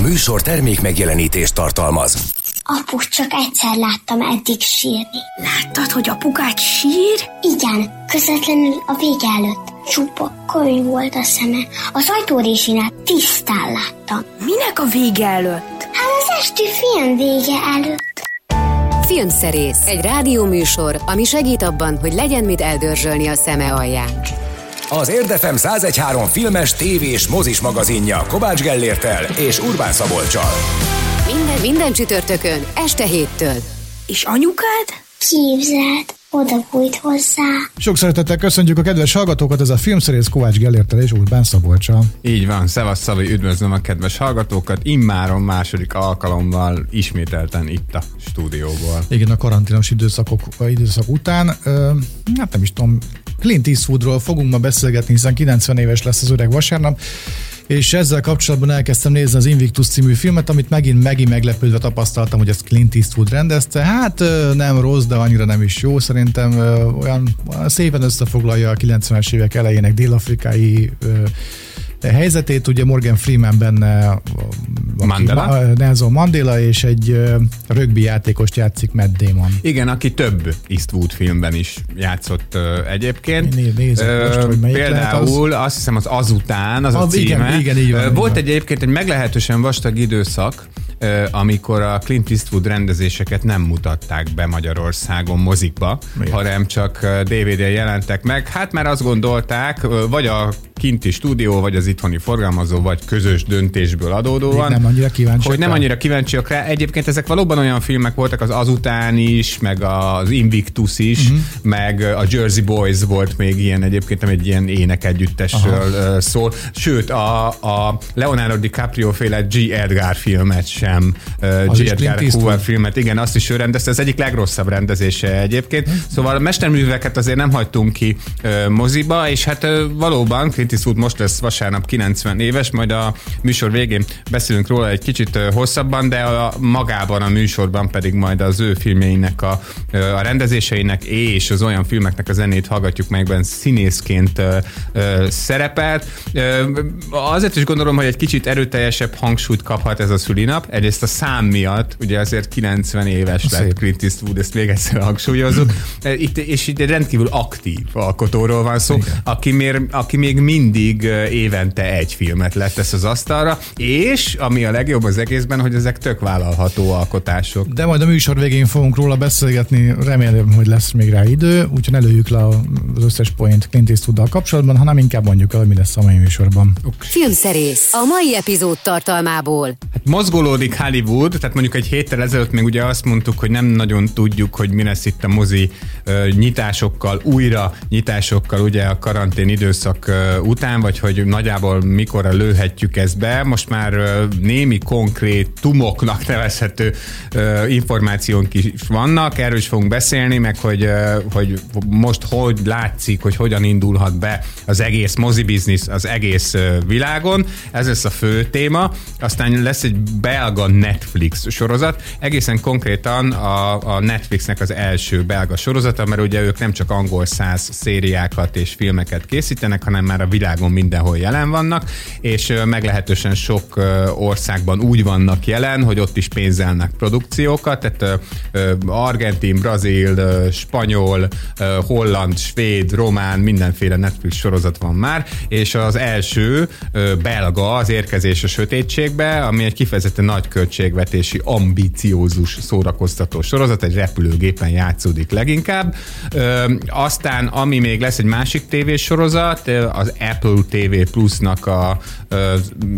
műsor termék megjelenítést tartalmaz. Apu, csak egyszer láttam eddig sírni. Láttad, hogy apukát sír? Igen, közvetlenül a vége előtt. Csupa könyv volt a szeme. Az ajtórésinát tisztán láttam. Minek a vége előtt? Hát az esti film vége előtt. Filmszerész, egy rádióműsor, ami segít abban, hogy legyen mit eldörzsölni a szeme alján. Az Érdefem 1013 filmes, tévés, mozis magazinja Kovács Gellértel és Urbán Szabolcsal. Minden, minden csütörtökön, este héttől. És anyukád? Képzeld, oda bújt hozzá. Sok szeretettel köszöntjük a kedves hallgatókat, ez a filmszerész Kovács Gellértel és Urbán Szabolcsal. Így van, Szevasz Szabi, üdvözlöm a kedves hallgatókat, immáron második alkalommal ismételten itt a stúdióból. Igen, a karanténos időszakok, időszak után, ö, hát nem is tudom, Clint Eastwoodról fogunk ma beszélgetni, hiszen 90 éves lesz az öreg vasárnap, és ezzel kapcsolatban elkezdtem nézni az Invictus című filmet, amit megint megint meglepődve tapasztaltam, hogy ezt Clint Eastwood rendezte. Hát nem rossz, de annyira nem is jó. Szerintem olyan szépen összefoglalja a 90-es évek elejének dél-afrikai helyzetét, ugye Morgan Freeman benne Mandela? Nelson Mandela, és egy rögbi játékost játszik Matt Damon. Igen, aki több Eastwood filmben is játszott egyébként. Né, nézek most, hogy melyik Például az? azt hiszem az azután, az a, A- címe. igen, igen, így van, így Volt van. egy egyébként egy meglehetősen vastag időszak, amikor a Clint Eastwood rendezéseket nem mutatták be Magyarországon mozikba, Miért? hanem csak DVD-en jelentek meg. Hát mert azt gondolták, vagy a kinti stúdió, vagy az itthoni forgalmazó, vagy közös döntésből adódóan. Még nem annyira kíváncsiak Hogy nem annyira kíváncsiak rá. Egyébként ezek valóban olyan filmek voltak, az azután is, meg az Invictus is, uh-huh. meg a Jersey Boys volt még ilyen egyébként, ami egy ilyen énekegyüttesről Aha. szól. Sőt, a, a Leonardo DiCaprio féle G. Edgar filmet sem, Az G. Edgar? Hoover filmet, igen, azt is ő rendezte, ez egyik legrosszabb rendezése egyébként. Mhm. Szóval a mesterműveket azért nem hagytunk ki moziba, és hát valóban Clint Eastwood most lesz vasárnap 90 éves, majd a műsor végén beszélünk róla egy kicsit hosszabban, de a, magában a műsorban pedig majd az ő filmjeinek, a, a rendezéseinek és az olyan filmeknek a zenét hallgatjuk meg, ben színészként uh, uh, szerepelt. Uh, azért is gondolom, hogy egy kicsit erőteljesebb hangsúlyt kaphat ez a szülinap. Egyrészt a szám miatt, ugye azért 90 éves Szép. lett Clint Eastwood, ezt még egyszer hangsúlyozunk. Itt, és itt egy rendkívül aktív alkotóról van szó, aki, mér, aki még mindig évente egy filmet letesz az asztalra, és ami a legjobb az egészben, hogy ezek tök vállalható alkotások. De majd a műsor végén fogunk róla beszélgetni, remélem, hogy lesz még rá idő, úgyhogy ne lőjük le az összes point Clint Eastwooddal kapcsolatban, hanem inkább mondjuk el, hogy mi lesz a mai műsorban. Filmszerész, a mai epizód tartalmából. Hát mozgolódik Hollywood, tehát mondjuk egy héttel ezelőtt még ugye azt mondtuk, hogy nem nagyon tudjuk, hogy mi lesz itt a mozi nyitásokkal, újra nyitásokkal ugye a karantén időszak után, vagy hogy nagyjából mikorra lőhetjük ezt be. Most már némi konkrét tumoknak nevezhető információnk is vannak, erről is fogunk beszélni, meg hogy, hogy most hogy látszik, hogy hogyan indulhat be az egész mozi biznisz az egész világon. Ez lesz a fő téma. Aztán lesz egy belga Netflix sorozat, egészen konkrétan a, a Netflixnek az első belga sorozata, mert ugye ők nem csak angol száz szériákat és filmeket készítenek, hanem már a világon mindenhol jelen vannak, és meglehetősen sok országban úgy vannak jelen, hogy ott is pénzelnek produkciókat, tehát argentin, brazil, spanyol, holland, svéd, román, mindenféle Netflix sorozat van már, és az első belga az érkezés a sötétségbe, ami egy kifejezetten nagy költségvetési, ambiciózus szórakoztató sorozat, egy repülőgépen játszódik leginkább. Aztán, ami még lesz egy másik tévésorozat, az Apple TV Plus-nak a ö,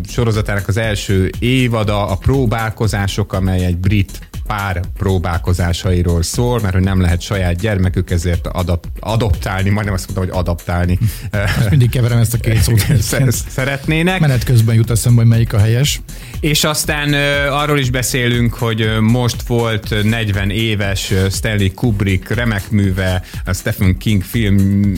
sorozatának az első évada, a próbálkozások, amely egy brit pár próbálkozásairól szól, mert hogy nem lehet saját gyermekük, ezért adap- adoptálni, majdnem azt mondtam, hogy adaptálni Mindig keverem ezt a két szót. sz- szeretnének. Menet közben jut eszembe, hogy melyik a helyes. És aztán arról is beszélünk, hogy most volt ö, 40 éves Stanley Kubrick remek műve, a Stephen King film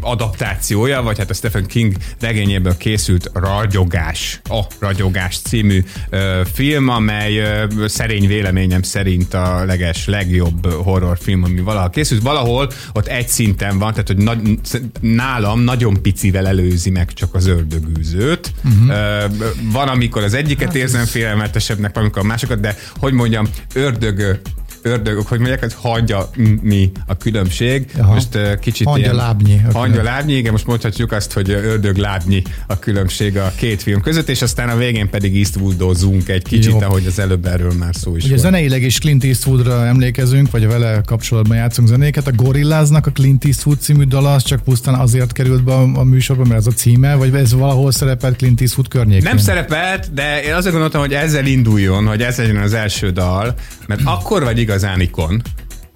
adaptációja, vagy hát a Stephen King regényéből készült Ragyogás, a Ragyogás című film, amely szerény vélemény véleményem szerint a leges, legjobb horrorfilm, ami valaha készült. Valahol ott egy szinten van, tehát hogy nagy, nálam nagyon picivel előzi meg csak az ördögűzőt. Uh-huh. Van, amikor az egyiket hát érzem félelmetesebbnek, van, amikor a másokat, de hogy mondjam, ördög ördögök, hogy mondják, hogy hagyja mi a különbség. Aha. Most kicsit Hangya ilyen, lábnyi. Hangya lábnyi, igen, most mondhatjuk azt, hogy ördög lábnyi a különbség a két film között, és aztán a végén pedig Eastwoodozunk egy kicsit, Jó. ahogy az előbb erről már szó is Ugye volt. zeneileg is Clint Eastwoodra emlékezünk, vagy vele kapcsolatban játszunk zenéket. A Gorillaznak a Clint Eastwood című dala az csak pusztán azért került be a, a műsorba, mert ez a címe, vagy ez valahol szerepelt Clint Eastwood környékén? Nem szerepelt, de én azért gondoltam, hogy ezzel induljon, hogy ez legyen az első dal, mert akkor vagy igazán ikon,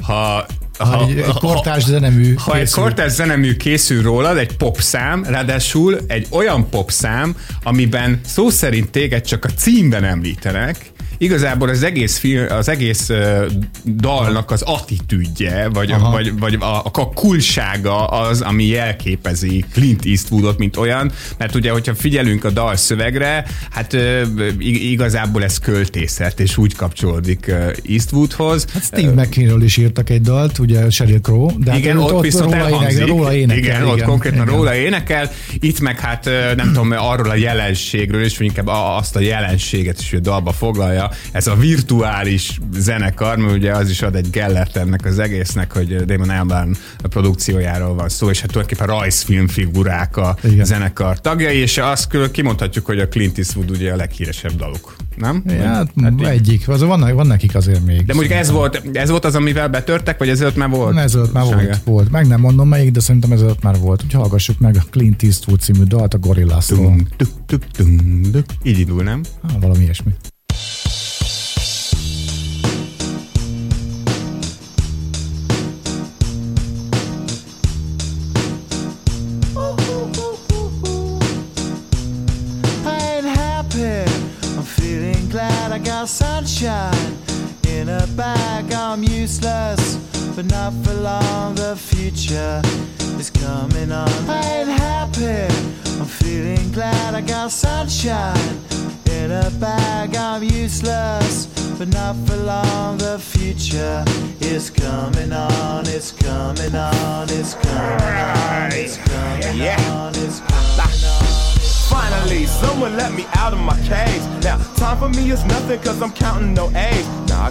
ha Ha, egy, egy kortárs zenemű ha egy készül. kortárs zenemű készül rólad, egy popszám, ráadásul egy olyan popszám, amiben szó szerint téged csak a címben említenek, igazából az egész, film, az egész uh, dalnak az attitűdje, vagy, Aha. vagy, vagy a, a kulsága az, ami jelképezi Clint Eastwoodot, mint olyan, mert ugye, hogyha figyelünk a dal szövegre, hát uh, ig- igazából ez költészet, és úgy kapcsolódik uh, Eastwoodhoz. Hát Steve McQueen-ről is írtak egy dalt, ugye Sheryl Crow, de hát igen, ő ott, viszont róla, énekel, róla énekel. igen, ott konkrétan igen. róla énekel. Itt meg hát nem tudom, arról a jelenségről, és inkább azt a jelenséget is, hogy a dalba foglalja. Ez a virtuális zenekar, mert ugye az is ad egy gellert ennek az egésznek, hogy Damon Albarn produkciójáról van szó, és hát tulajdonképpen rajzfilm figurák a Igen. zenekar tagjai, és azt kimondhatjuk, hogy a Clint Eastwood ugye a leghíresebb daluk. Nem? Ja, hát, Hát egyik, az van, van nekik azért még. De mondjuk ez volt, ez volt az, amivel betörtek, vagy ezelőtt már volt? Ezelőtt már Sága? volt, volt. Meg nem mondom melyik, de szerintem ezelőtt már volt. Úgyhogy hallgassuk meg a Clint Eastwood című dalt a Gorillaz-tól. Így indul, nem? Ah, valami ilyesmi. Not for long. The future is coming on. It's coming on. It's coming on. It's coming on. It's coming on. Finally, someone let me out of my cage. Now, time for me is nothing cause I'm counting no A's. Nah, I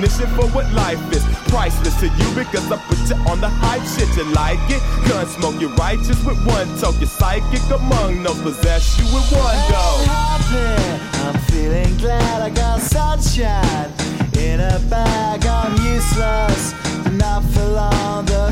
for what life is. Priceless to you because I put you on the hype shit. You like it? Gun smoke, you're righteous with one toke. You're psychic among no possess you with one go. I'm feeling glad I got sunshine in a bag. I'm useless, not for long. The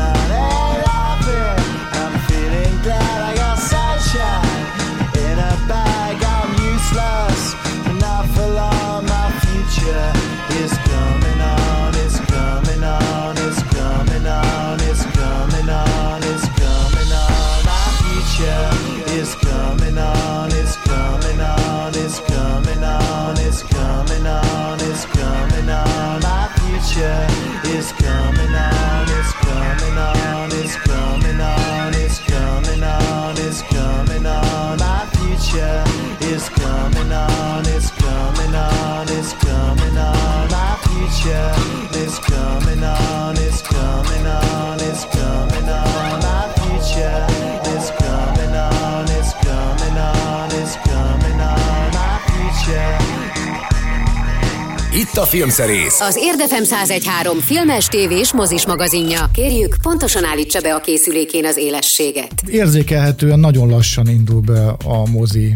a Filmszerész. Az Érdefem 1013 filmes, tévés, mozis magazinja. Kérjük, pontosan állítsa be a készülékén az élességet. Érzékelhetően nagyon lassan indul be a mozi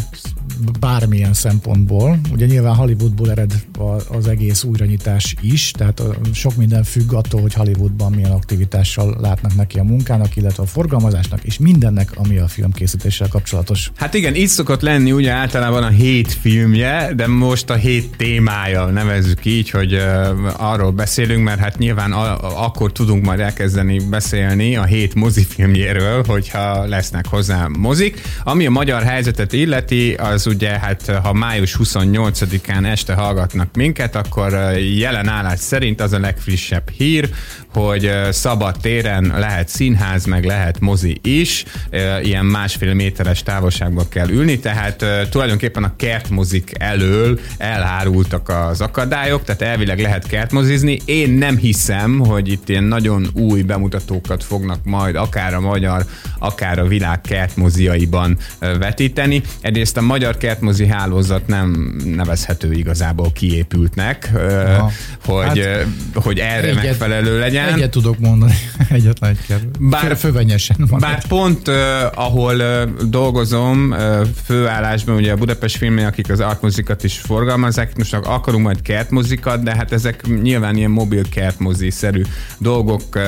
bármilyen szempontból. Ugye nyilván Hollywoodból ered az egész újranyitás is, tehát sok minden függ attól, hogy Hollywoodban milyen aktivitással látnak neki a munkának, illetve a forgalmazásnak, és mindennek, ami a filmkészítéssel kapcsolatos. Hát igen, így szokott lenni ugye általában a hét filmje, de most a hét témája, nevezzük így, hogy arról beszélünk, mert hát nyilván a, akkor tudunk majd elkezdeni beszélni a hét mozifilmjéről, hogyha lesznek hozzá mozik. Ami a magyar helyzetet illeti, az ugye hát ha május 28-án este hallgatnak minket, akkor jelen állás szerint az a legfrissebb hír, hogy szabad téren lehet színház, meg lehet mozi is, ilyen másfél méteres távolságban kell ülni, tehát tulajdonképpen a kertmozik elől elárultak az akadályok, tehát elvileg lehet kertmozizni. Én nem hiszem, hogy itt ilyen nagyon új bemutatókat fognak majd akár a magyar, akár a világ kertmoziaiban vetíteni. Egyrészt a magyar kertmozi hálózat nem nevezhető igazából kiépültnek, Aha. hogy, Hát, hogy erre egyet- megfelelő legyen. Egyet tudok mondani, egyetlen egy kell. Bár- Fővenyesen van. Bár pont uh, ahol uh, dolgozom, uh, főállásban ugye a Budapest filmnél, akik az artmozikat is forgalmazzák, most akarunk majd kertmozikat, de hát ezek nyilván ilyen mobil kertmozi-szerű dolgok uh,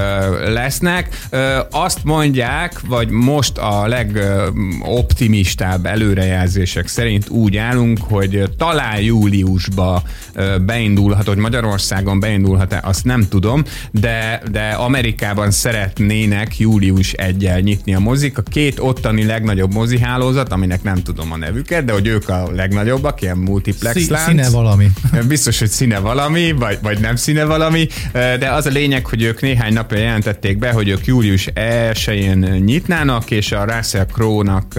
lesznek. Uh, azt mondják, vagy most a legoptimistább előrejelzések szerint úgy állunk, hogy talán júliusba beindulhat, hogy Magyarországon beindulhat-e, azt nem tudom, de, de Amerikában szeretnének július 1 nyitni a mozik. A két ottani legnagyobb mozihálózat, aminek nem tudom a nevüket, de hogy ők a legnagyobbak, ilyen multiplex Szí- lánc. színe valami. Biztos, hogy színe valami, vagy, vagy nem színe valami, de az a lényeg, hogy ők néhány napja jelentették be, hogy ők július 1-én nyitnának, és a Russell Crowe-nak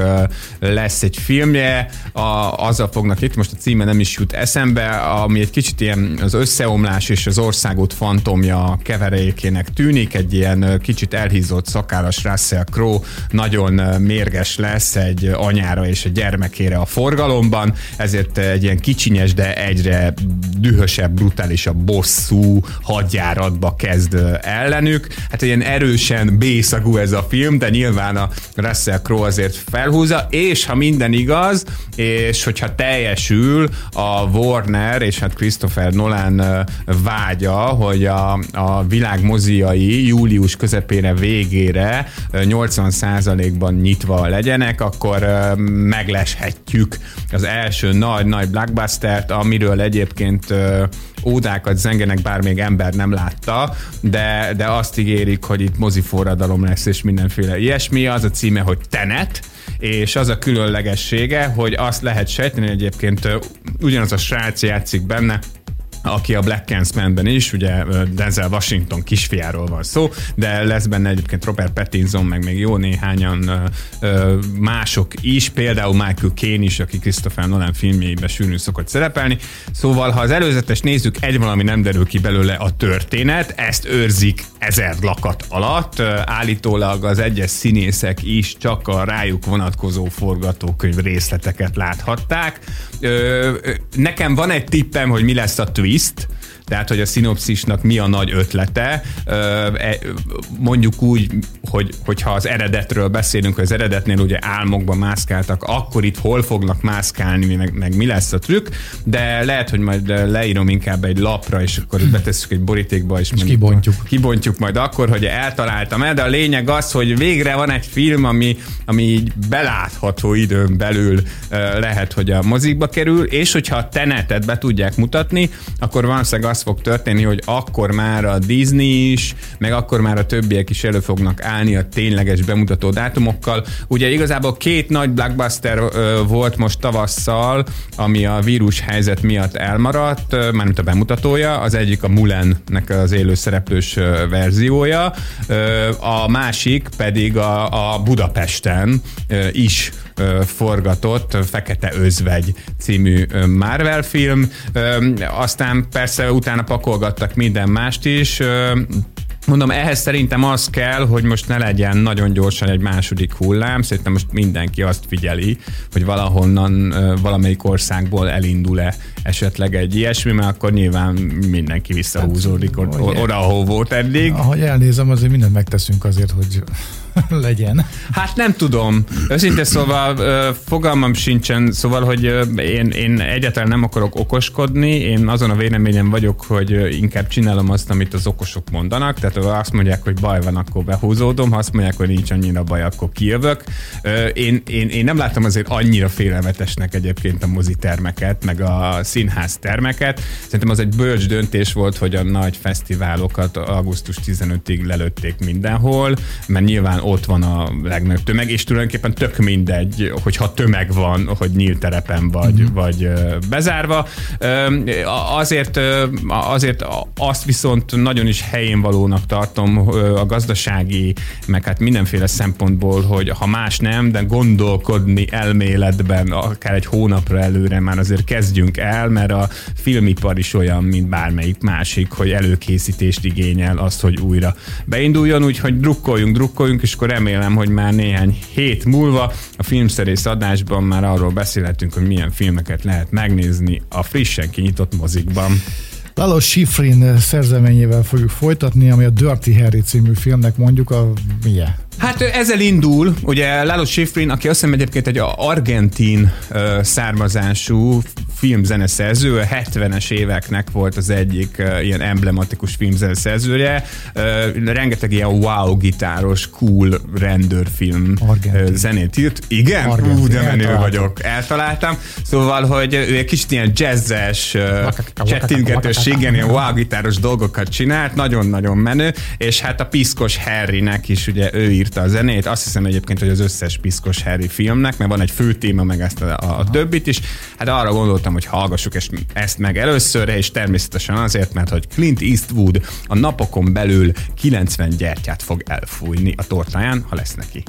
lesz egy filmje, a, azzal fognak itt, most a címe nem is jut eszembe, ami egy kicsit ilyen az összeomlás és az országút fantomja keverékének tűnik, egy ilyen kicsit elhízott szakállas Russell Crowe nagyon mérges lesz egy anyára és a gyermekére a forgalomban, ezért egy ilyen kicsinyes, de egyre dühösebb, brutálisabb bosszú hadjáratba kezd ellenük. Hát ilyen erősen bészagú ez a film, de nyilván a Russell Crowe azért felhúzza, és ha minden igaz, és hogyha teljesül a Warner és hát Christopher Nolan vágya, hogy a, a világ moziai július közepére végére 80%-ban nyitva legyenek, akkor megleshetjük az első nagy-nagy blockbustert, amiről egyébként ódákat zengenek, bár még ember nem látta, de, de azt ígérik, hogy itt moziforradalom lesz, és mindenféle ilyesmi. Az a címe, hogy Tenet, és az a különlegessége, hogy azt lehet sejteni, egyébként ugyanaz a srác játszik benne, aki a Black Clansman-ben is, ugye Denzel Washington kisfiáról van szó, de lesz benne egyébként Robert Pattinson, meg még jó néhányan mások is, például Michael Caine is, aki Christopher Nolan filmjeiben sűrűn szokott szerepelni. Szóval, ha az előzetes nézzük, egy valami nem derül ki belőle a történet, ezt őrzik ezer lakat alatt. Állítólag az egyes színészek is csak a rájuk vonatkozó forgatókönyv részleteket láthatták. Nekem van egy tippem, hogy mi lesz a twist, East. Tehát hogy a szinopszisnak mi a nagy ötlete. Mondjuk úgy, hogy, hogyha az eredetről beszélünk, hogy az eredetnél ugye álmokban mászkáltak, akkor itt hol fognak mászkálni, meg, meg mi lesz a trükk, de lehet, hogy majd leírom inkább egy lapra, és akkor betesszük egy borítékba, és, és kibontjuk. Kibontjuk majd akkor, hogy eltaláltam el, de a lényeg az, hogy végre van egy film, ami, ami így belátható időn belül lehet, hogy a mozikba kerül, és hogyha a tenetet be tudják mutatni, akkor valószínűleg az fog történni, hogy akkor már a Disney is, meg akkor már a többiek is elő fognak állni a tényleges bemutató dátumokkal. Ugye igazából két nagy blockbuster volt most tavasszal, ami a vírus helyzet miatt elmaradt, mármint a bemutatója. Az egyik a Mulennek az élő szereplős verziója, a másik pedig a, a Budapesten is forgatott Fekete Özvegy című Marvel film. Aztán persze utána pakolgattak minden mást is. Mondom, ehhez szerintem az kell, hogy most ne legyen nagyon gyorsan egy második hullám. Szerintem most mindenki azt figyeli, hogy valahonnan, valamelyik országból elindul-e esetleg egy ilyesmi, mert akkor nyilván mindenki visszahúzódik hát, oda, ahol volt eddig. Ahogy elnézem, azért mindent megteszünk azért, hogy legyen. Hát nem tudom. Őszintén szóval fogalmam sincsen, szóval, hogy én, én egyáltalán nem akarok okoskodni, én azon a véleményem vagyok, hogy inkább csinálom azt, amit az okosok mondanak, tehát ha azt mondják, hogy baj van, akkor behúzódom, ha azt mondják, hogy nincs annyira baj, akkor kijövök. Én, én, én nem látom azért annyira félelmetesnek egyébként a mozi termeket, meg a színház termeket. Szerintem az egy bölcs döntés volt, hogy a nagy fesztiválokat augusztus 15-ig lelőtték mindenhol, mert nyilván ott van a legnagyobb tömeg, és tulajdonképpen tök mindegy, hogyha tömeg van, hogy nyílt terepen vagy, mm. vagy bezárva. Azért, azért azt viszont nagyon is helyén valónak tartom a gazdasági, meg hát mindenféle szempontból, hogy ha más nem, de gondolkodni elméletben akár egy hónapra előre már azért kezdjünk el, mert a filmipar is olyan, mint bármelyik másik, hogy előkészítést igényel azt, hogy újra beinduljon, úgyhogy drukkoljunk, drukkoljunk, és akkor remélem, hogy már néhány hét múlva a filmszerész adásban már arról beszélhetünk, hogy milyen filmeket lehet megnézni a frissen kinyitott mozikban. Lalo Schifrin szerzeményével fogjuk folytatni, ami a Dirty Harry című filmnek mondjuk a milyen? Hát ezzel indul, ugye Lalo Schifrin, aki azt hiszem egyébként egy argentin uh, származású filmzeneszerző, a 70-es éveknek volt az egyik ilyen emblematikus filmzeneszerzője, rengeteg ilyen wow gitáros, cool rendőrfilm uh, zenét írt. Igen? Argentin. Ú, de menő vagyok. Eltaláltam. Szóval, hogy ő egy kicsit ilyen jazzes, csettingetős, igen, ilyen wow gitáros dolgokat csinált, nagyon-nagyon menő, és hát a Piszkos Harrynek is ugye ő írt írta a zenét. Azt hiszem egyébként, hogy az összes piszkos Harry filmnek, mert van egy fő téma, meg ezt a, a, a többit is. Hát arra gondoltam, hogy hallgassuk ezt meg először, és természetesen azért, mert hogy Clint Eastwood a napokon belül 90 gyertyát fog elfújni a tortáján, ha lesz neki.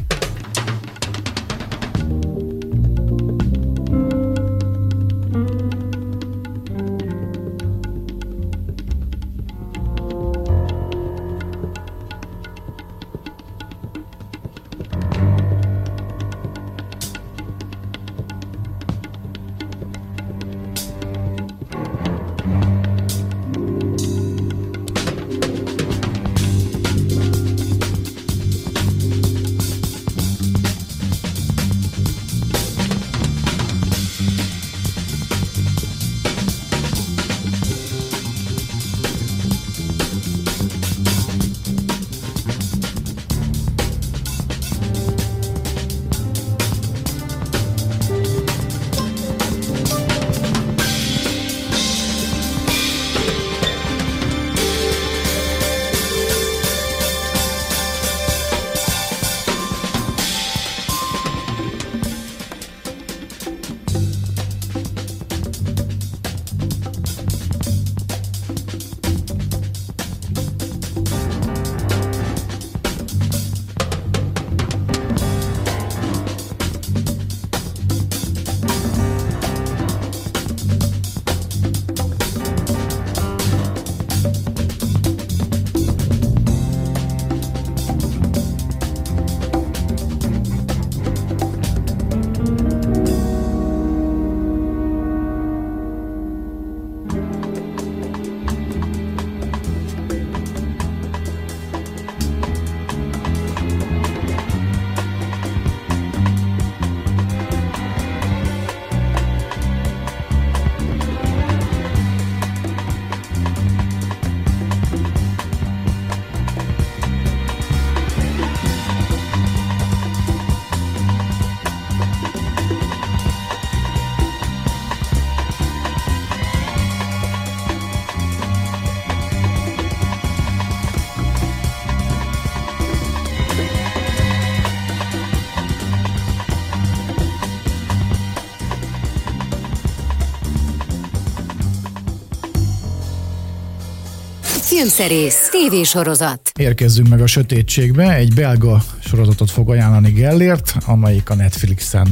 Filmszerész, tévésorozat. Érkezzünk meg a sötétségbe. Egy belga sorozatot fog ajánlani Gellért, amelyik a Netflixen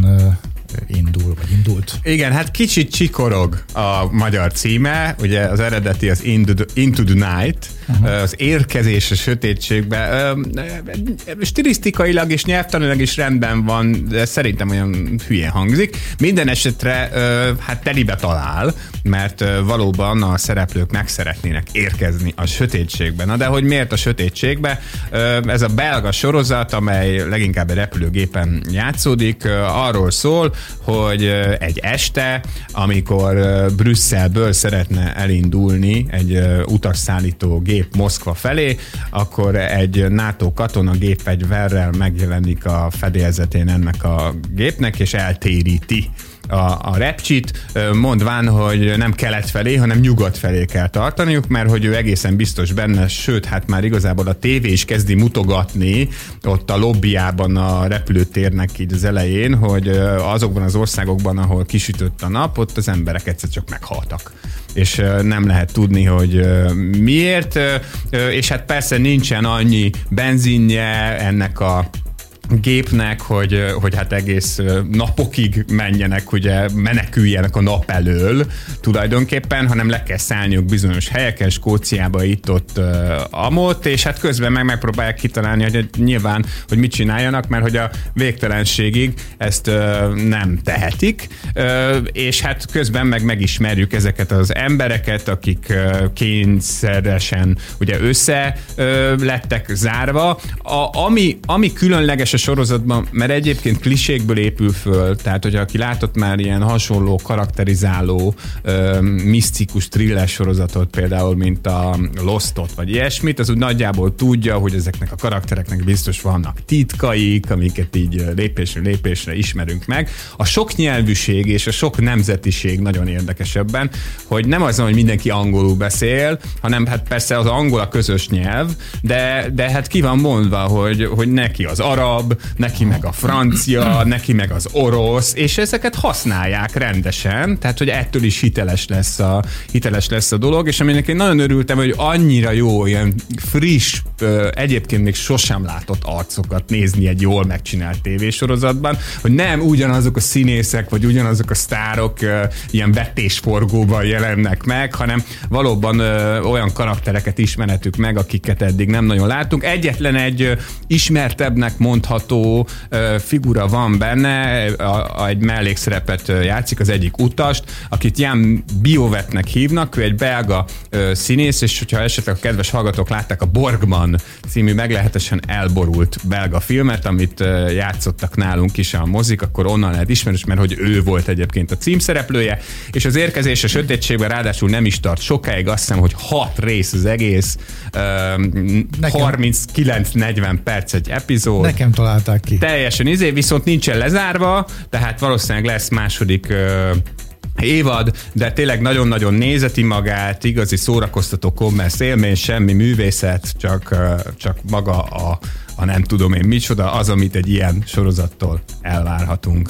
indul, vagy indult. Igen, hát kicsit csikorog a magyar címe, ugye az eredeti az Into the, Into the Night, uh-huh. az érkezés a sötétségbe. Stilisztikailag és nyelvtanilag is rendben van, de szerintem olyan hülye hangzik. Minden esetre hát telibe talál, mert valóban a szereplők meg szeretnének érkezni a sötétségbe. Na de hogy miért a sötétségbe? Ez a belga sorozat, amely leginkább egy repülőgépen játszódik, arról szól, hogy egy este, amikor Brüsszelből szeretne elindulni egy utasszállító gép Moszkva felé, akkor egy NATO katona gépfegyverrel megjelenik a fedélzetén ennek a gépnek, és eltéríti a, a repcsit, mondván, hogy nem kelet felé, hanem nyugat felé kell tartaniuk, mert hogy ő egészen biztos benne, sőt, hát már igazából a tévé is kezdi mutogatni ott a lobbyában a repülőtérnek így az elején, hogy azokban az országokban, ahol kisütött a nap, ott az emberek egyszer csak meghaltak és nem lehet tudni, hogy miért, és hát persze nincsen annyi benzinje ennek a gépnek, hogy, hogy hát egész napokig menjenek, ugye meneküljenek a nap elől tulajdonképpen, hanem le kell szállniuk bizonyos helyeken, Skóciába itt-ott amott, és hát közben meg megpróbálják kitalálni, hogy nyilván, hogy mit csináljanak, mert hogy a végtelenségig ezt nem tehetik, és hát közben meg megismerjük ezeket az embereket, akik kényszeresen ugye össze lettek zárva. A, ami, ami különleges a sorozatban, mert egyébként klisékből épül föl, tehát hogy aki látott már ilyen hasonló karakterizáló ö, misztikus thriller sorozatot, például mint a Lostot, vagy ilyesmit, az úgy nagyjából tudja, hogy ezeknek a karaktereknek biztos vannak titkaik, amiket így lépésről lépésre ismerünk meg. A sok nyelvűség és a sok nemzetiség nagyon érdekesebben, hogy nem az, hogy mindenki angolul beszél, hanem hát persze az angol a közös nyelv, de, de hát ki van mondva, hogy, hogy neki az arab, neki meg a francia, neki meg az orosz, és ezeket használják rendesen, tehát hogy ettől is hiteles lesz a, hiteles lesz a dolog, és aminek én nagyon örültem, hogy annyira jó, ilyen friss, egyébként még sosem látott arcokat nézni egy jól megcsinált tévésorozatban, hogy nem ugyanazok a színészek, vagy ugyanazok a sztárok ilyen vetésforgóban jelennek meg, hanem valóban olyan karaktereket ismerhetük meg, akiket eddig nem nagyon látunk. Egyetlen egy ismertebbnek mondható figura van benne, a, a, egy mellékszerepet játszik, az egyik utast, akit Jan Biovetnek hívnak, ő egy belga ö, színész, és hogyha esetleg a kedves hallgatók látták a Borgman című meglehetősen elborult belga filmet, amit ö, játszottak nálunk is a mozik, akkor onnan lehet ismerős, mert hogy ő volt egyébként a címszereplője, és az érkezés a sötétségben ráadásul nem is tart sokáig, azt hiszem, hogy hat rész az egész, ö, 39-40 perc egy epizód. Nekem találták ki. Teljesen izé, viszont nincsen lezárva, tehát valószínűleg lesz második ö, évad, de tényleg nagyon-nagyon nézeti magát, igazi szórakoztató commerce élmény, semmi művészet, csak, ö, csak maga a, a nem tudom én micsoda, az, amit egy ilyen sorozattól elvárhatunk.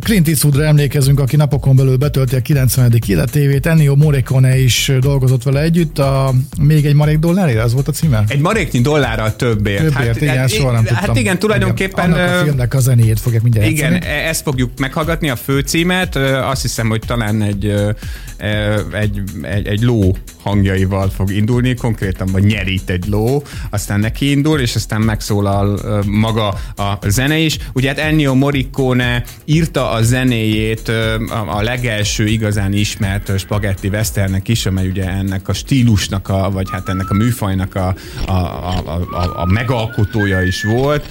Clint Eastwoodra emlékezünk, aki napokon belül betölti a 90. életévét. Ennio Morricone is dolgozott vele együtt. A, még egy marék dollárért, az volt a címe? Egy maréknyi dollárral többért. Többért, hát, igen, hát, soha nem hát tudtam. igen, tulajdonképpen... Igen, annak a filmnek a zenéjét fogják mindjárt Igen, játszani. e- ezt fogjuk meghallgatni, a főcímet. Azt hiszem, hogy talán egy, ö, egy, egy, egy ló hangjaival fog indulni, konkrétan vagy nyerít egy ló, aztán neki indul, és aztán megszólal maga a zene is. Ugye hát Ennio Morricone írta a zenéjét a, legelső igazán ismert spagetti westernnek is, amely ugye ennek a stílusnak, a, vagy hát ennek a műfajnak a, a, a, a, a megalkotója is volt,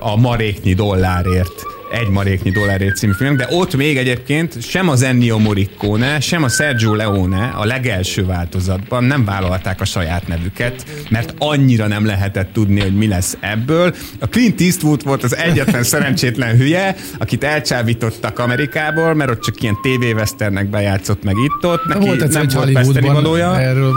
a maréknyi dollárért egy maréknyi dollárért című film, de ott még egyébként sem az Ennio Morricone, sem a Sergio Leone a legelső változatban nem vállalták a saját nevüket, mert annyira nem lehetett tudni, hogy mi lesz ebből. A Clint Eastwood volt az egyetlen szerencsétlen hülye, akit elcsábítottak Amerikából, mert ott csak ilyen tévéveszternek bejátszott meg itt-ott. Neki Volt egyszer nem volt veszteni valója. erről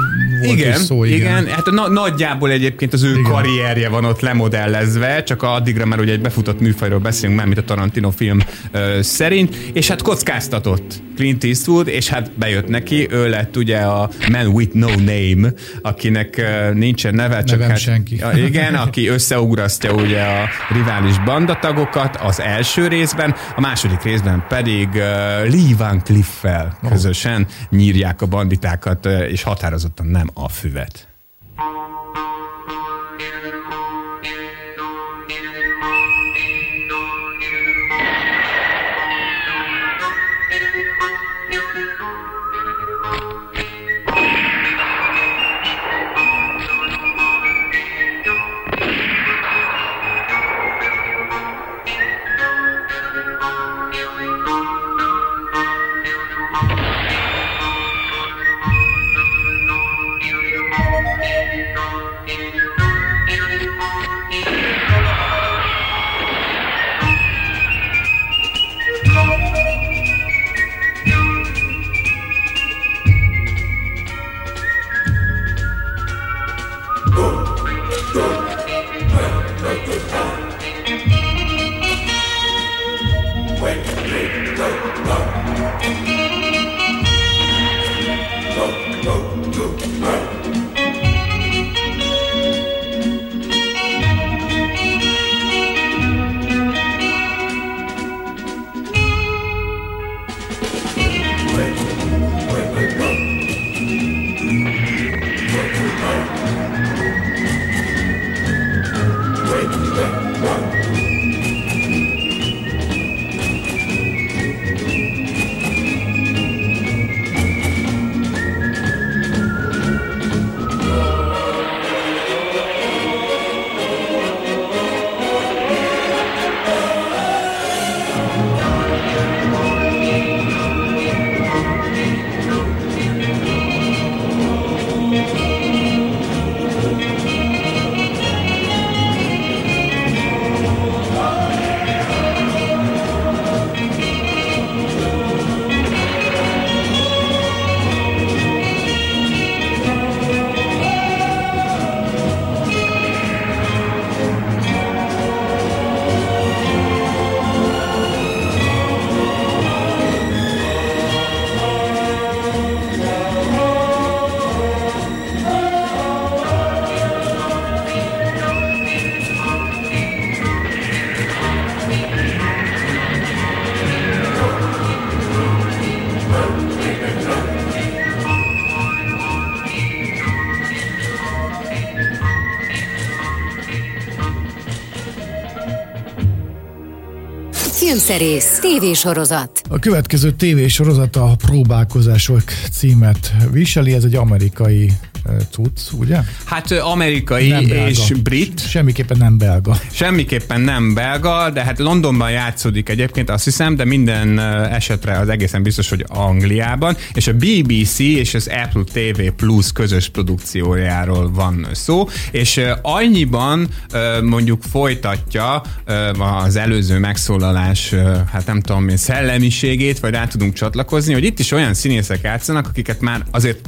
volt igen, szó, igen. igen. Hát na- nagyjából egyébként az ő Igen. karrierje van ott lemodellezve, csak addigra már ugye egy befutott műfajról beszélünk, már mint a Tarantino film ö, szerint, és hát kockáztatott Clint Eastwood, és hát bejött neki, ő lett ugye a Man with No Name, akinek ö, nincsen neve, csak Nevem hát, senki. A, igen, aki összeugrasztja ugye a rivális bandatagokat az első részben, a második részben pedig uh, Lee Van Cliff-fel közösen nyírják a banditákat, és határozottan nem a füvet. Filmszerész, tévésorozat. A következő tévésorozat a Próbálkozások címet viseli, ez egy amerikai eh, cucc, ugye? Hát amerikai Nem belga. és brit, Semmiképpen nem belga. Semmiképpen nem belga, de hát Londonban játszódik egyébként, azt hiszem, de minden esetre az egészen biztos, hogy Angliában, és a BBC és az Apple TV Plus közös produkciójáról van szó, és annyiban mondjuk folytatja az előző megszólalás, hát nem tudom én, szellemiségét, vagy rá tudunk csatlakozni, hogy itt is olyan színészek játszanak, akiket már azért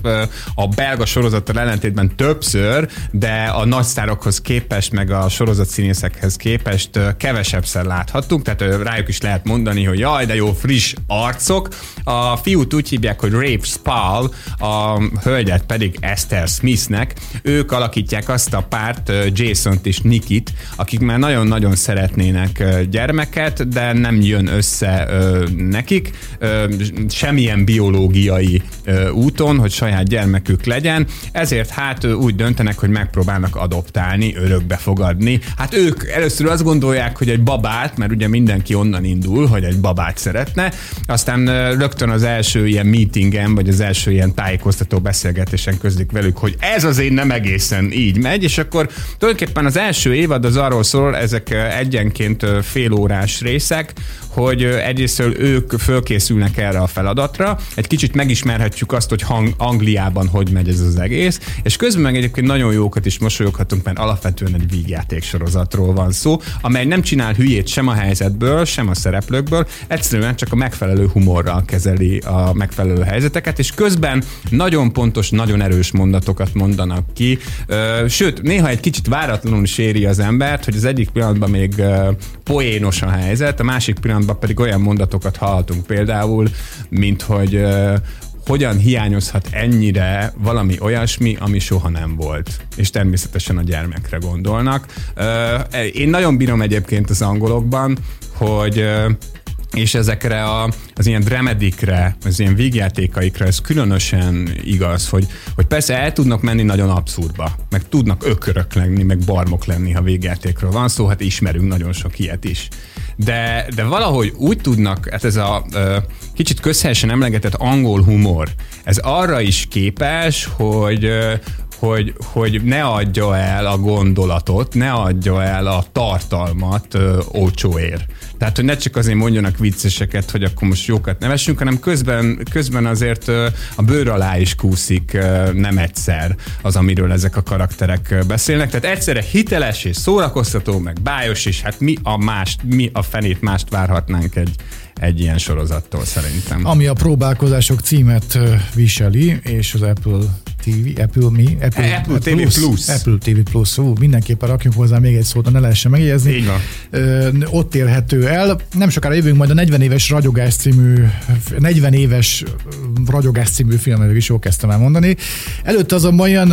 a belga sorozattal ellentétben többször, de a nagy sztárokhoz képest, meg a sorozat színészekhez képest kevesebbszer láthattunk, tehát rájuk is lehet mondani, hogy jaj, de jó, friss arcok. A fiút úgy hívják, hogy Rafe Spall, a hölgyet pedig Esther Smithnek. Ők alakítják azt a párt, ö, Jason-t és Nikit, akik már nagyon-nagyon szeretnének gyermeket, de nem jön össze nekik ö, semmilyen biológiai úton, hogy saját gyermekük legyen, ezért hát úgy döntenek, hogy megpróbálnak adoptálni, örökbe fogadni. Hát ők először azt gondolják, hogy egy babát, mert ugye mindenki onnan indul, hogy egy babát szeretne, aztán rögtön az első ilyen meetingen, vagy az első ilyen tájékoztató beszélgetésen közlik velük, hogy ez azért nem egészen így megy, és akkor tulajdonképpen az első évad az arról szól, ezek egyenként ö, fél órás részek, hogy egyrésztől ők fölkészülnek erre a feladatra, egy kicsit megismerhetjük azt, hogy hang, Angliában hogy megy ez az egész, és közben meg egyébként nagyon jókat is mosolyoghatunk, mert alapvetően egy vígjáték sorozatról van szó, amely nem csinál hülyét sem a helyzetből, sem a szereplőkből, egyszerűen csak a megfelelő humorral kezeli a megfelelő helyzeteket, és közben nagyon pontos, nagyon erős mondatokat mondanak ki, sőt, néha egy kicsit váratlanul is éri az embert, hogy az egyik pillanatban még poénos a helyzet, a másik pillanatban pedig olyan mondatokat hallhatunk például, mint hogy hogyan hiányozhat ennyire valami olyasmi, ami soha nem volt. És természetesen a gyermekre gondolnak. Ö, Én nagyon bírom egyébként az angolokban, hogy és ezekre a, az ilyen dramedikre, az ilyen vígjátékaikra ez különösen igaz, hogy, hogy persze el tudnak menni nagyon abszurdba, meg tudnak ökörök lenni, meg barmok lenni, ha végjátékról van szó, hát ismerünk nagyon sok ilyet is. De, de valahogy úgy tudnak, hát ez a ö, kicsit közhelyesen emlegetett angol humor, ez arra is képes, hogy, ö, hogy, hogy ne adja el a gondolatot, ne adja el a tartalmat ö. Tehát, hogy ne csak azért mondjanak vicceseket, hogy akkor most jókat nevessünk, hanem közben, közben azért ö, a bőr alá is kúszik ö, nem egyszer az, amiről ezek a karakterek ö, beszélnek. Tehát egyszerre hiteles és szórakoztató, meg bájos is, hát mi a mást, mi a fenét mást várhatnánk egy, egy ilyen sorozattól szerintem. Ami a próbálkozások címet viseli, és az Apple TV, Apple mi? Apple TV Plus. Apple TV Plus. Ú, mindenképpen rakjunk hozzá még egy szót, ne lehessen megjegyezni. Így van. Ö, ott érhető el. Nem sokára jövünk majd a 40 éves ragyogás című 40 éves ragyogás című filmről is jól kezdtem el mondani. Előtte azonban jön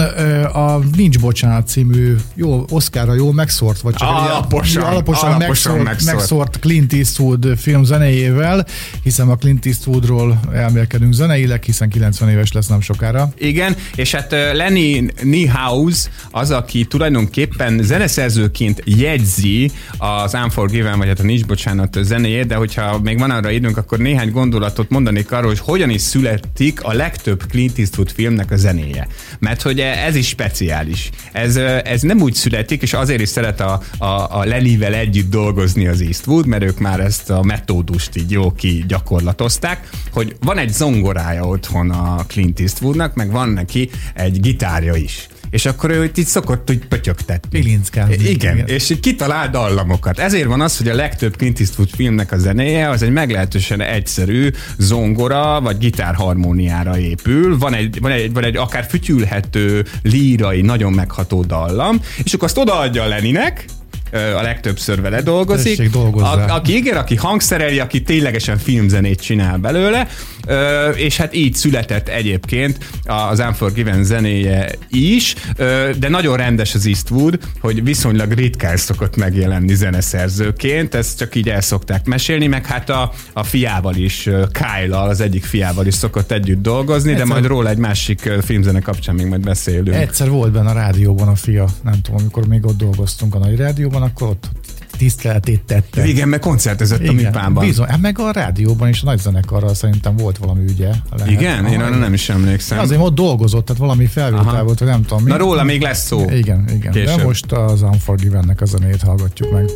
a Nincs Bocsánat című jó, Oscarra jól megszórt, vagy csak Alaposan, alaposan, alaposan megszórt, megszórt. megszórt Clint Eastwood film zenéjével, hiszen a Clint Eastwoodról elmélkedünk zeneileg, hiszen 90 éves lesz nem sokára. Igen, és hát Lenny Niehaus az, aki tulajdonképpen zeneszerzőként jegyzi az Unforgiven, vagy hát a Nincs Bocsánat zenéjét, de hogyha még van arra időnk, akkor néhány gondolatot mondanék arról, hogy hogyan is születik a legtöbb Clint Eastwood filmnek a zenéje. Mert hogy ez is speciális. Ez, ez nem úgy születik, és azért is szeret a, a, a Lennyvel együtt dolgozni az Eastwood, mert ők már ezt a metódust így jó ki gyakorlatozták, hogy van egy zongorája otthon a Clint Eastwoodnak, meg van neki egy gitárja is. És akkor ő itt így szokott úgy pötyögtetni. Igen, Igen. És így kitalál dallamokat. Ezért van az, hogy a legtöbb Clint Eastwood filmnek a zenéje az egy meglehetősen egyszerű zongora vagy gitárharmóniára épül. Van egy, van egy, van egy akár fütyülhető, lírai, nagyon megható dallam, és akkor azt odaadja Leninek, a legtöbbször vele dolgozik. Tessék. A, aki igen, aki hangszereli, aki ténylegesen filmzenét csinál belőle, és hát így született egyébként az Unforgiven zenéje is, de nagyon rendes az Eastwood, hogy viszonylag ritkán szokott megjelenni zeneszerzőként, ezt csak így el szokták mesélni, meg hát a, a fiával is, ö, Kyle-al, az egyik fiával is szokott együtt dolgozni, de Egyszer- majd róla egy másik filmzene kapcsán még majd beszélünk. Egyszer volt benne a rádióban a fia, nem tudom, amikor még ott dolgoztunk a nagy rádióban, akkor ott tiszteletét tette. Igen, mert koncertezett a Mipában. bizony. Hát meg a rádióban is a nagy zenekarral szerintem volt valami ügye. Lehet. Igen? Én Aha, arra nem is emlékszem. Azért ott dolgozott, tehát valami felvétel Aha. volt, vagy nem tudom. mi. Na róla még lesz szó. Igen, igen. Később. De most az Unforgiven-nek a zenét hallgatjuk meg.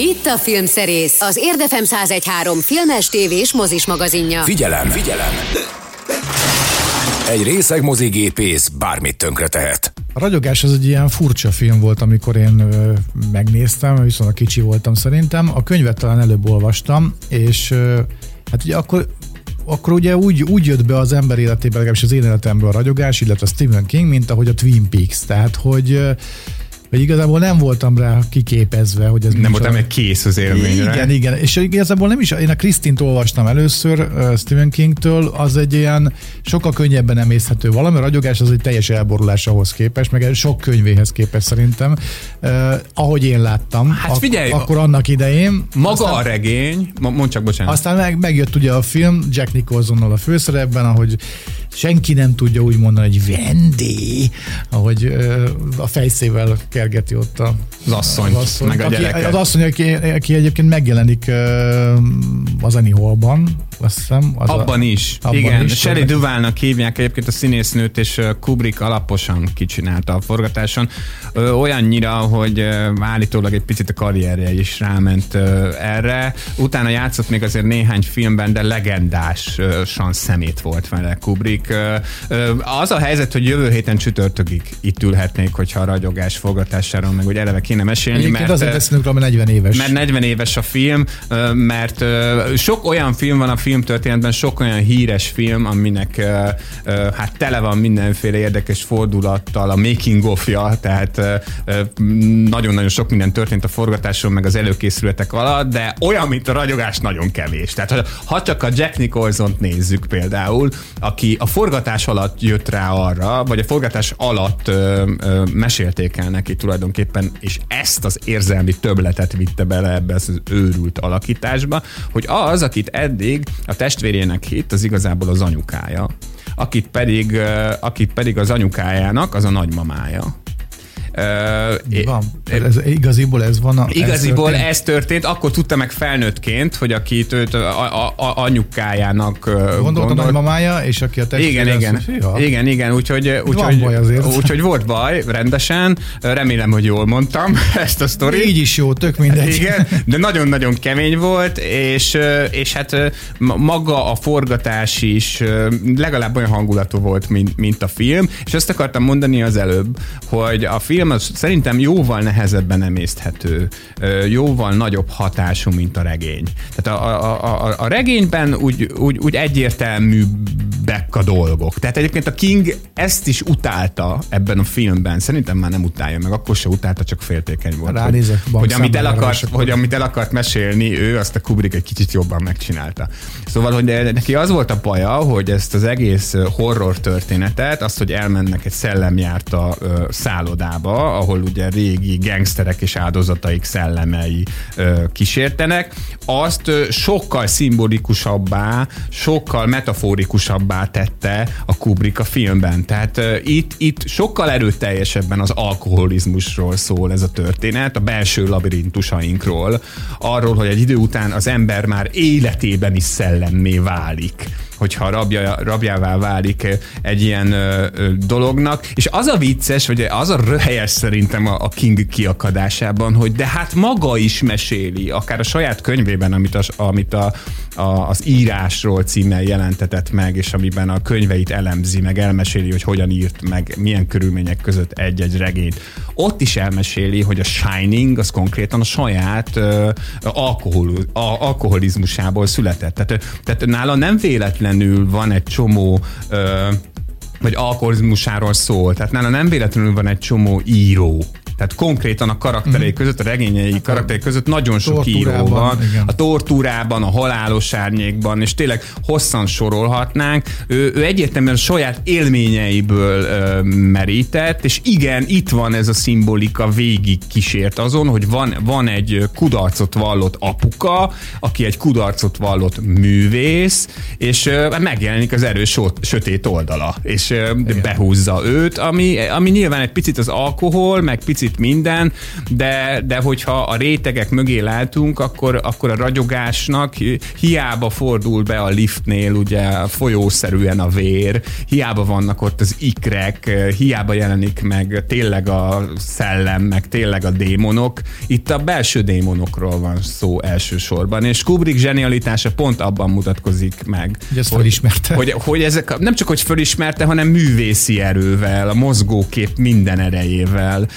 Itt a Filmszerész, az Érdefem 1013 filmes, tévés, mozis magazinja. Figyelem, figyelem! Egy részeg mozigépész bármit tönkre tehet. A ragyogás az egy ilyen furcsa film volt, amikor én ö, megnéztem, viszont a kicsi voltam szerintem. A könyvet talán előbb olvastam, és ö, hát ugye akkor akkor ugye úgy, úgy jött be az ember életébe, legalábbis az én életemben a ragyogás, illetve Stephen King, mint ahogy a Twin Peaks. Tehát, hogy hogy igazából nem voltam rá kiképezve, hogy ez Nem voltam egy kész az élményre. Igen, igen. És igazából nem is, én a Krisztint olvastam először uh, Stephen Kingtől, az egy ilyen sokkal könnyebben emészhető valami, a ragyogás az egy teljes elborulás ahhoz képest, meg sok könyvéhez képest szerintem, uh, ahogy én láttam. Hát figyelj, akkor annak idején. Maga aztán, a regény, mo- mondd csak bocsánat. aztán meg, megjött ugye a film Jack Nicholsonnal a főszerepben, ahogy senki nem tudja úgy mondani, hogy Wendy, ahogy a fejszével kergeti ott a, Az asszonyt, meg a aki, gyereket. Az asszony, aki, aki egyébként megjelenik az Annie Hallban, azt hiszem. Az Abban a, is. abban Igen, is. Shelley Duvallnak hívják egyébként a színésznőt, és Kubrick alaposan kicsinálta a forgatáson. Ö, olyannyira, hogy állítólag egy picit a karrierje is ráment ö, erre. Utána játszott még azért néhány filmben, de legendásan szemét volt vele Kubrick. Ö, Az a helyzet, hogy jövő héten csütörtökig itt ülhetnék, hogyha a ragyogás forgatásáról meg ugye eleve kéne mesélni, Egyébként mert azért beszélünk róla, mert 40 éves. mert 40 éves a film, mert sok olyan film van a filmtörténetben, sok olyan híres film, aminek hát tele van mindenféle érdekes fordulattal, a making of-ja, tehát nagyon-nagyon sok minden történt a forgatáson, meg az előkészületek alatt, de olyan, mint a ragyogás, nagyon kevés. Tehát ha- ha csak a Jack Nicholson-t nézzük például, aki a forgatás alatt jött rá arra, vagy a forgatás alatt ö, ö, mesélték el neki tulajdonképpen, és ezt az érzelmi töbletet vitte bele ebbe az őrült alakításba, hogy az, akit eddig a testvérének hitt, az igazából az anyukája. Akit pedig, ö, akit pedig az anyukájának, az a nagymamája. Van. Ez, igaziból ez van. A, Igaziból történt. ez történt, akkor tudta meg felnőttként, hogy akit őt a, a, a anyukájának gondolt. hogy mamája, és aki a testvére... Igen, igen. Igen, igen, úgyhogy, úgyhogy, úgyhogy volt baj, rendesen. Remélem, hogy jól mondtam ezt a sztorit. Így is jó, tök mindegy. Igen, de nagyon-nagyon kemény volt, és, és hát maga a forgatás is legalább olyan hangulatú volt, mint, mint a film, és azt akartam mondani az előbb, hogy a film az szerintem jóval nehezebben emészthető, jóval nagyobb hatású, mint a regény. Tehát a, a, a, a, regényben úgy, úgy, úgy egyértelműbbek a dolgok. Tehát egyébként a King ezt is utálta ebben a filmben. Szerintem már nem utálja meg, akkor se utálta, csak féltékeny volt. Ránézek hogy, hogy, amit el akart, hogy amit el akart mesélni, ő azt a Kubrick egy kicsit jobban megcsinálta. Szóval, hogy neki az volt a baja, hogy ezt az egész horror történetet, azt, hogy elmennek egy szellemjárta ö, szállodába, ahol ugye régi gangsterek és áldozataik szellemei ö, kísértenek, azt ö, sokkal szimbolikusabbá, sokkal metaforikusabbá tette a Kubrick a filmben. Tehát ö, itt, itt sokkal erőteljesebben az alkoholizmusról szól ez a történet, a belső labirintusainkról, arról, hogy egy idő után az ember már életében is szellemmé válik hogyha rabja, rabjává válik egy ilyen ö, ö, dolognak. És az a vicces, vagy az a röhelyes szerintem a, a King kiakadásában, hogy de hát maga is meséli, akár a saját könyvében, amit, a, amit a, a, az írásról címmel jelentetett meg, és amiben a könyveit elemzi, meg elmeséli, hogy hogyan írt meg, milyen körülmények között egy-egy regényt. Ott is elmeséli, hogy a Shining az konkrétan a saját alkohol, alkoholizmusából született. Tehát, tehát nála nem véletlenül van egy csomó ö, vagy alkoholizmusáról szól. Tehát nála nem véletlenül van egy csomó író. Tehát konkrétan a karakterei között, a regényei karakterei között nagyon sok író van. igen. A tortúrában, a halálos árnyékban, és tényleg hosszan sorolhatnánk. Ő, ő egyértelműen a saját élményeiből ö, merített, és igen, itt van ez a szimbolika végig kísért azon, hogy van, van egy kudarcot vallott apuka, aki egy kudarcot vallott művész, és ö, megjelenik az erős sötét oldala, és ö, behúzza őt, ami, ami nyilván egy picit az alkohol, meg picit kicsit minden, de, de hogyha a rétegek mögé látunk, akkor, akkor a ragyogásnak hiába fordul be a liftnél ugye folyószerűen a vér, hiába vannak ott az ikrek, hiába jelenik meg tényleg a szellem, meg tényleg a démonok. Itt a belső démonokról van szó elsősorban, és Kubrick zsenialitása pont abban mutatkozik meg. Hogy ezt felismerte. Hogy, hogy ezek, nem csak hogy felismerte, hanem művészi erővel, a mozgókép minden erejével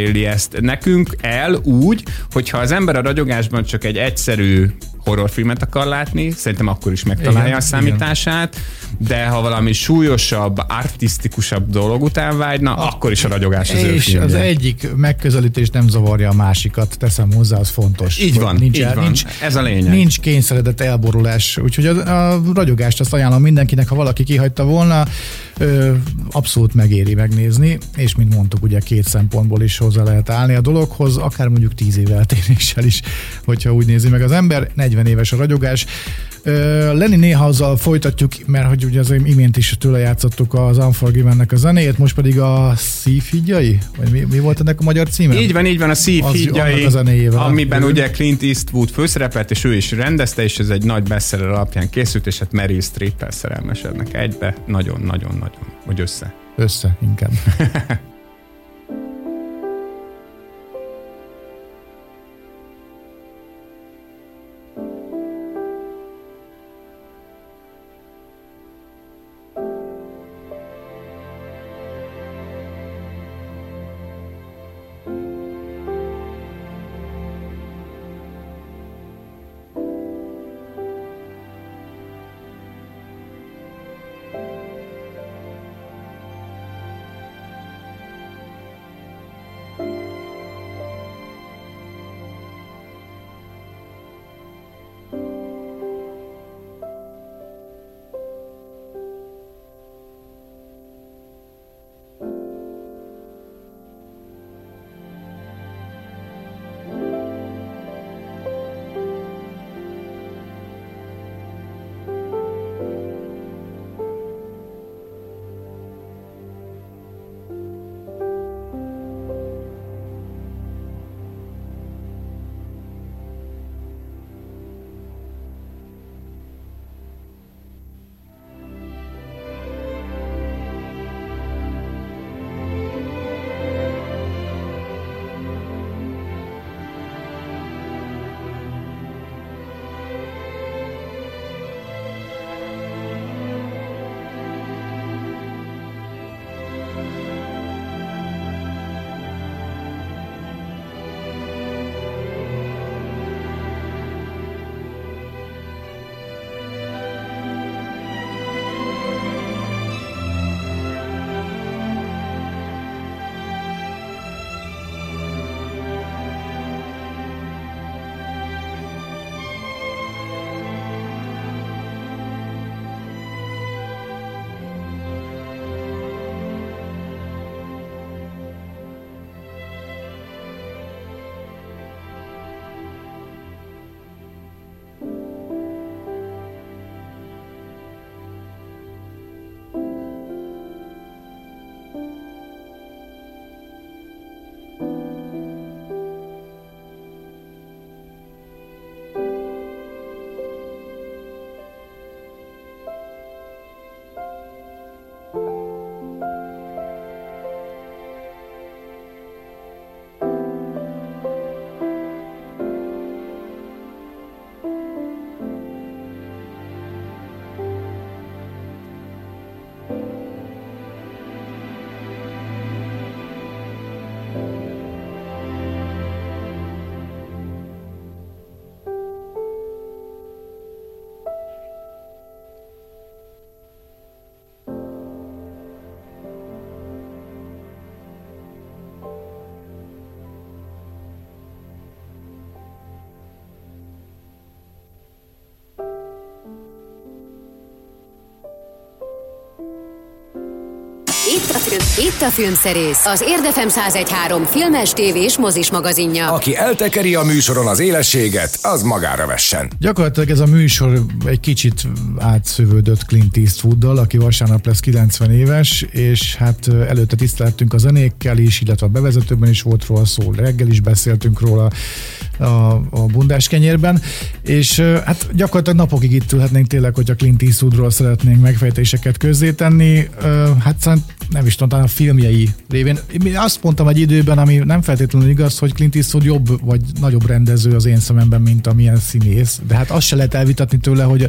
meséli ezt nekünk el úgy, hogyha az ember a ragyogásban csak egy egyszerű horrorfilmet akar látni, szerintem akkor is megtalálja igen, a számítását, igen. de ha valami súlyosabb, artisztikusabb dolog után vágyna, a, akkor is a ragyogás az És az egyik megközelítés nem zavarja a másikat, teszem hozzá, az fontos. Így van, nincs, így el, van. Nincs, ez a lényeg. Nincs kényszeredett elborulás, úgyhogy a, a ragyogást azt ajánlom mindenkinek, ha valaki kihagyta volna, ö, abszolút megéri megnézni, és mint mondtuk, ugye két szempontból is hozzá lehet állni a dologhoz, akár mondjuk tíz év eltéréssel is, hogyha úgy nézi meg az ember, 40 éves a ragyogás. Lenni néha azzal folytatjuk, mert hogy ugye az imént is tőle játszottuk az Unforgiven-nek a zenét, most pedig a Szívhídjai? Vagy mi, mi volt ennek a magyar címe? Így van, így van, a Szívhídjai, amiben ugye Clint Eastwood főszerepelt, és ő is rendezte, és ez egy nagy bestseller alapján készült, és hát Meryl Streep-el szerelmesednek egybe. Nagyon-nagyon-nagyon, vagy össze. Össze inkább. Itt a Filmszerész, az Érdefem 1013 filmes, tévés, mozis magazinja. Aki eltekeri a műsoron az élességet, az magára vessen. Gyakorlatilag ez a műsor egy kicsit átszövődött Clint Eastwooddal, aki vasárnap lesz 90 éves, és hát előtte tiszteltünk a zenékkel is, illetve a bevezetőben is volt róla szó, reggel is beszéltünk róla a, a bundás kenyérben, és hát gyakorlatilag napokig itt ülhetnénk tényleg, hogyha Clint Eastwoodról szeretnénk megfejtéseket közzétenni. Hát nem is tudom, a filmjei révén. Én azt mondtam egy időben, ami nem feltétlenül igaz, hogy Clint Eastwood jobb vagy nagyobb rendező az én szememben, mint amilyen színész. De hát azt se lehet elvitatni tőle, hogy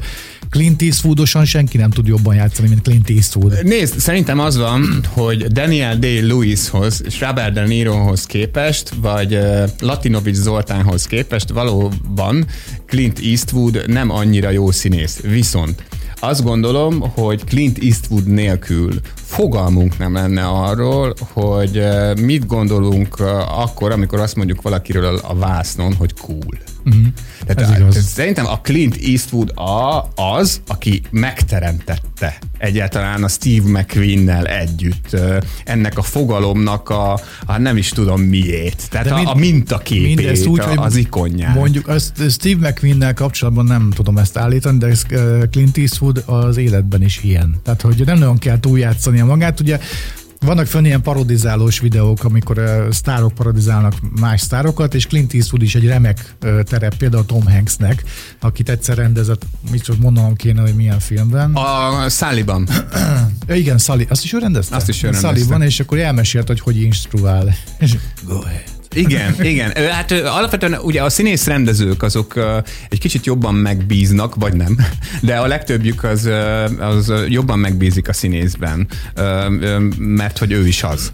Clint Eastwoodosan senki nem tud jobban játszani, mint Clint Eastwood. Nézd, szerintem az van, hogy Daniel Day-Lewishoz és Robert De Nirohoz képest, vagy Latinovics Zoltánhoz képest valóban Clint Eastwood nem annyira jó színész. Viszont azt gondolom, hogy Clint Eastwood nélkül fogalmunk nem lenne arról, hogy mit gondolunk akkor, amikor azt mondjuk valakiről a vásznon, hogy cool. Uh-huh. Tehát a, szerintem a Clint Eastwood a, az, aki megteremtette egyáltalán a Steve McQueen-nel együtt ennek a fogalomnak a, a nem is tudom miért. Tehát mind, a, a mintaképét, úgy, a, az ikonját. Mondjuk azt Steve McQueen-nel kapcsolatban nem tudom ezt állítani, de ez Clint Eastwood az életben is ilyen. Tehát, hogy nem nagyon kell túljátszania magát. Ugye vannak fönn ilyen parodizálós videók, amikor uh, sztárok parodizálnak más sztárokat, és Clint Eastwood is egy remek uh, terep, például Tom Hanksnek, akit egyszer rendezett, mit csak mondanom kéne, hogy milyen filmben. A Sullyban. ja, igen, Sully, azt is ő rendezte? Azt is ő rendezte. Sullyban, és akkor elmesélt, hogy hogy instruál. Go ahead. Igen, igen. Hát alapvetően ugye a színész rendezők azok egy kicsit jobban megbíznak, vagy nem, de a legtöbbjük az, az jobban megbízik a színészben, mert hogy ő is az.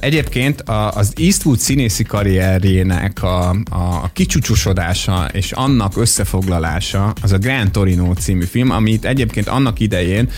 Egyébként az Eastwood színészi karrierjének a, a kicsúcsosodása és annak összefoglalása az a Grand Torino című film, amit egyébként annak idején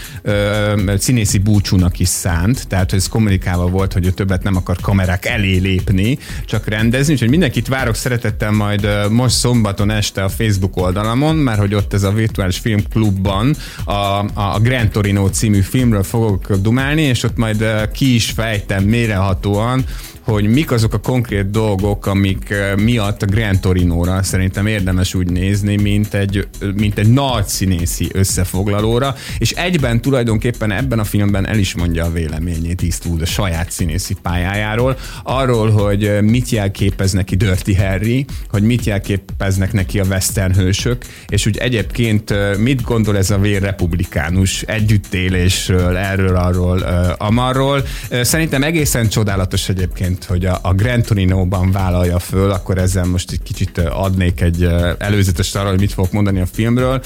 színészi búcsúnak is szánt, tehát ez kommunikálva volt, hogy ő többet nem akar kamerák elé lépni, csak rendezni, úgyhogy mindenkit várok szeretettel majd most szombaton este a Facebook oldalamon, mert hogy ott ez a virtuális filmklubban a, a Grand Torino című filmről fogok dumálni, és ott majd ki is fejtem mérehatóan, hogy mik azok a konkrét dolgok, amik miatt a Grand Torino-ra szerintem érdemes úgy nézni, mint egy, mint egy nagy színészi összefoglalóra, és egyben tulajdonképpen ebben a filmben el is mondja a véleményét Eastwood a saját színészi pályájáról, arról, hogy mit jelképez neki Dirty Harry, hogy mit jelképeznek neki a western hősök, és úgy egyébként mit gondol ez a vérrepublikánus együttélésről, erről, arról, amarról. Szerintem egészen csodálatos egyébként mint hogy a, a Grand Torino-ban vállalja föl, akkor ezzel most egy kicsit adnék egy előzetes arra, hogy mit fogok mondani a filmről.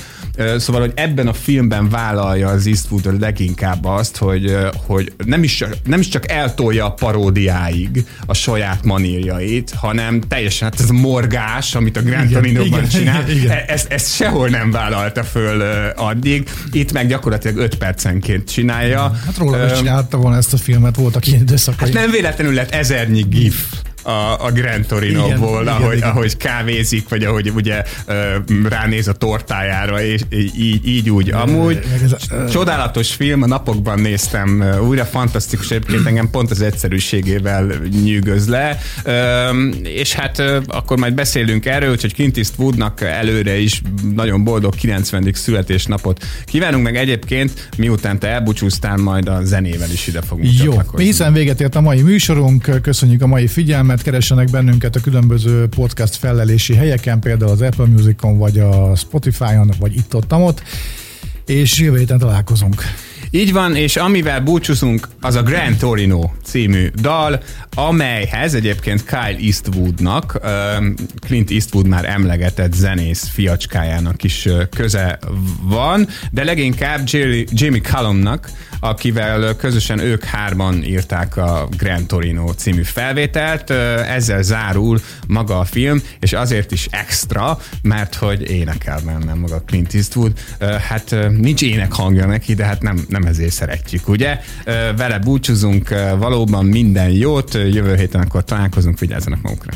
Szóval, hogy ebben a filmben vállalja az Eastwood leginkább azt, hogy, hogy nem, is, nem is csak eltolja a paródiáig a saját manírjait, hanem teljesen hát ez a morgás, amit a Grand Torino-ban csinál, igen, igen. Ezt, ezt sehol nem vállalta föl addig. Itt meg gyakorlatilag 5 percenként csinálja. Hát róla is csinálta volna ezt a filmet, voltak ilyen időszakai. Hát nem véletlenül lett ezer Ernie Giff. A, a Grand Torino-ból, igen, ahogy, igen, ahogy kávézik, vagy ahogy ugye ránéz a tortájára, és így, így úgy. Amúgy csodálatos film, a napokban néztem újra, fantasztikus, egyébként engem pont az egyszerűségével nyűgöz le, és hát akkor majd beszélünk erről, hogy Clint Eastwoodnak előre is nagyon boldog 90. születésnapot kívánunk, meg egyébként miután te elbúcsúztál, majd a zenével is ide fogunk Jó, hiszen véget ért a mai műsorunk, köszönjük a mai figyelmet, figyelmet, keressenek bennünket a különböző podcast fellelési helyeken, például az Apple Musicon, vagy a Spotify-on, vagy itt-ott-ott, és jövő héten találkozunk. Így van, és amivel búcsúzunk, az a Grand Torino című dal, amelyhez egyébként Kyle Eastwoodnak, Clint Eastwood már emlegetett zenész fiacskájának is köze van, de leginkább Jamie Callumnak, akivel közösen ők hárman írták a Grand Torino című felvételt. Ezzel zárul maga a film, és azért is extra, mert hogy énekel benne maga Clint Eastwood. Hát nincs ének hangja neki, de hát nem, nem ezért szeretjük, ugye? Vele búcsúzunk, valóban minden jót, jövő héten akkor találkozunk, vigyázzanak magukra.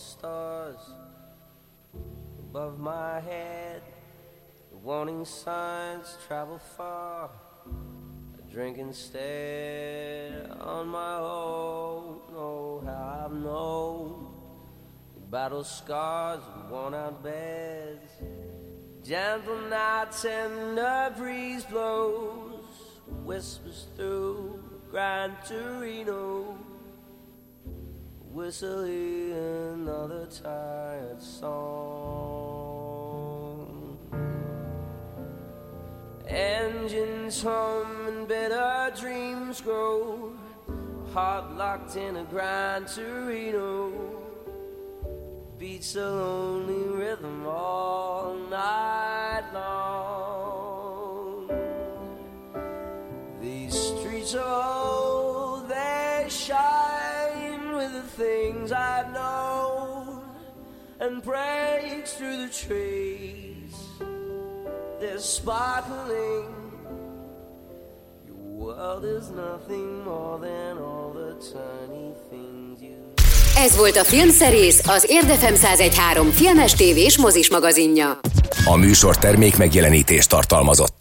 Stars above my head. The warning signs travel far. I drink instead on my own. Oh, how I've known the battle scars and worn out beds. Gentle nights and a breeze blows, whispers through Gran Torino whistling another tired song. Engines hum and better dreams grow, heart locked in a Gran Torino. Beats a lonely rhythm all night long. These streets are and breaks through the trees. They're sparkling. Your world is nothing more than all the tiny things you. Ez volt a Filmszerész, az Érdefem 1013 filmes tévés mozis magazinja. A műsor termék megjelenítést tartalmazott.